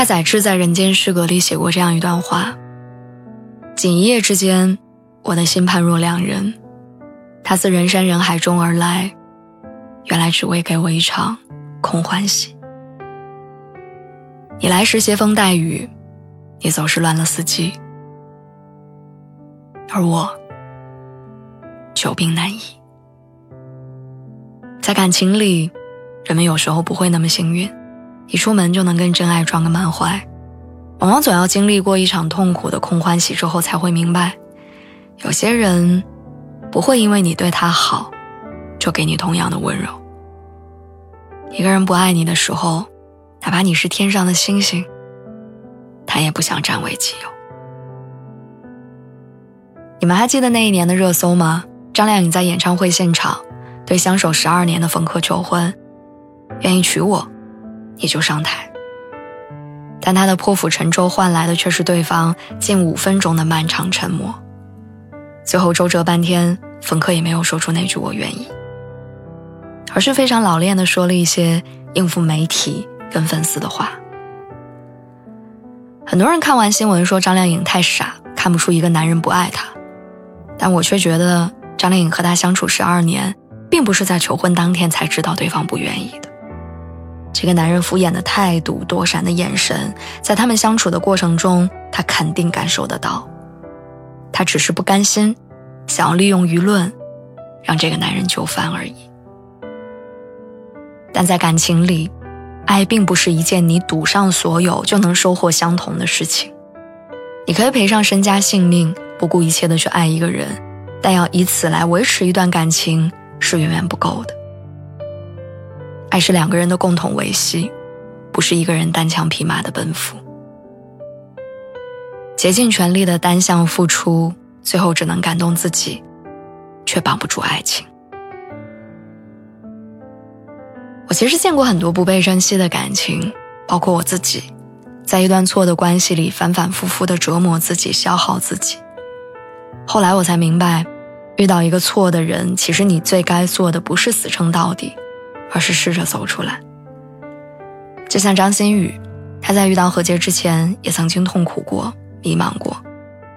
太宰治在《人间失格》里写过这样一段话：“仅一夜之间，我的心判若两人。他自人山人海中而来，原来只为给我一场空欢喜。你来时携风带雨，你走时乱了四季，而我久病难医。在感情里，人们有时候不会那么幸运。”一出门就能跟真爱撞个满怀，往往总要经历过一场痛苦的空欢喜之后，才会明白，有些人不会因为你对他好，就给你同样的温柔。一个人不爱你的时候，哪怕你是天上的星星，他也不想占为己有。你们还记得那一年的热搜吗？张靓颖在演唱会现场对相守十二年的冯轲求婚，愿意娶我。你就上台，但他的破釜沉舟换来的却是对方近五分钟的漫长沉默。最后周折半天，冯轲也没有说出那句“我愿意”，而是非常老练的说了一些应付媒体跟粉丝的话。很多人看完新闻说张靓颖太傻，看不出一个男人不爱她，但我却觉得张靓颖和他相处十二年，并不是在求婚当天才知道对方不愿意的。这个男人敷衍的态度、躲闪的眼神，在他们相处的过程中，他肯定感受得到。他只是不甘心，想要利用舆论，让这个男人就范而已。但在感情里，爱并不是一件你赌上所有就能收获相同的事情。你可以赔上身家性命，不顾一切的去爱一个人，但要以此来维持一段感情，是远远不够的。爱是两个人的共同维系，不是一个人单枪匹马的奔赴。竭尽全力的单向付出，最后只能感动自己，却绑不住爱情。我其实见过很多不被珍惜的感情，包括我自己，在一段错的关系里反反复复的折磨自己、消耗自己。后来我才明白，遇到一个错的人，其实你最该做的不是死撑到底。而是试着走出来。就像张馨予，她在遇到何洁之前，也曾经痛苦过、迷茫过。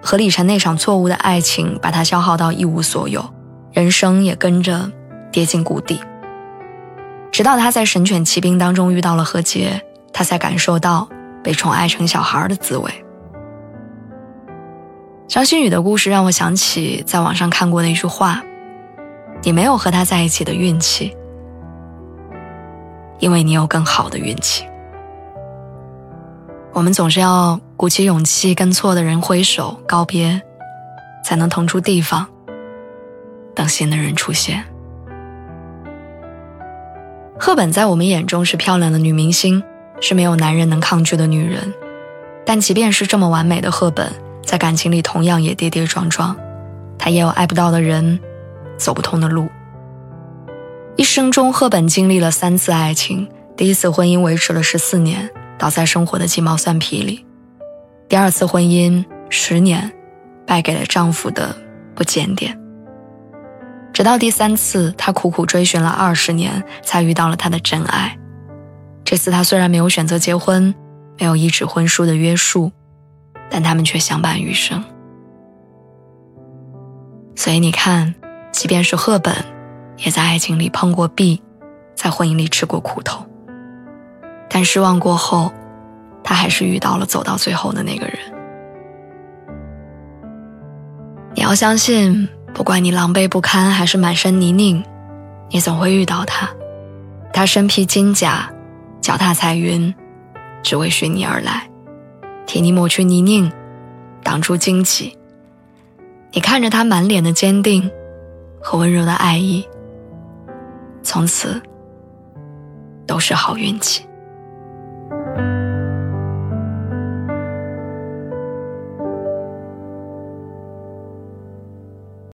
和李晨那场错误的爱情，把她消耗到一无所有，人生也跟着跌进谷底。直到她在《神犬奇兵》当中遇到了何洁，她才感受到被宠爱成小孩的滋味。张馨予的故事让我想起在网上看过的一句话：“你没有和他在一起的运气。”因为你有更好的运气。我们总是要鼓起勇气跟错的人挥手告别，才能腾出地方，等新的人出现。赫本在我们眼中是漂亮的女明星，是没有男人能抗拒的女人。但即便是这么完美的赫本，在感情里同样也跌跌撞撞，她也有爱不到的人，走不通的路。一生中，赫本经历了三次爱情。第一次婚姻维持了十四年，倒在生活的鸡毛蒜皮里；第二次婚姻十年，败给了丈夫的不检点。直到第三次，她苦苦追寻了二十年，才遇到了她的真爱。这次，她虽然没有选择结婚，没有一纸婚书的约束，但他们却相伴余生。所以你看，即便是赫本。也在爱情里碰过壁，在婚姻里吃过苦头。但失望过后，他还是遇到了走到最后的那个人。你要相信，不管你狼狈不堪还是满身泥泞，你总会遇到他。他身披金甲，脚踏彩云，只为寻你而来，替你抹去泥泞，挡住荆棘。你看着他满脸的坚定和温柔的爱意。从此，都是好运气。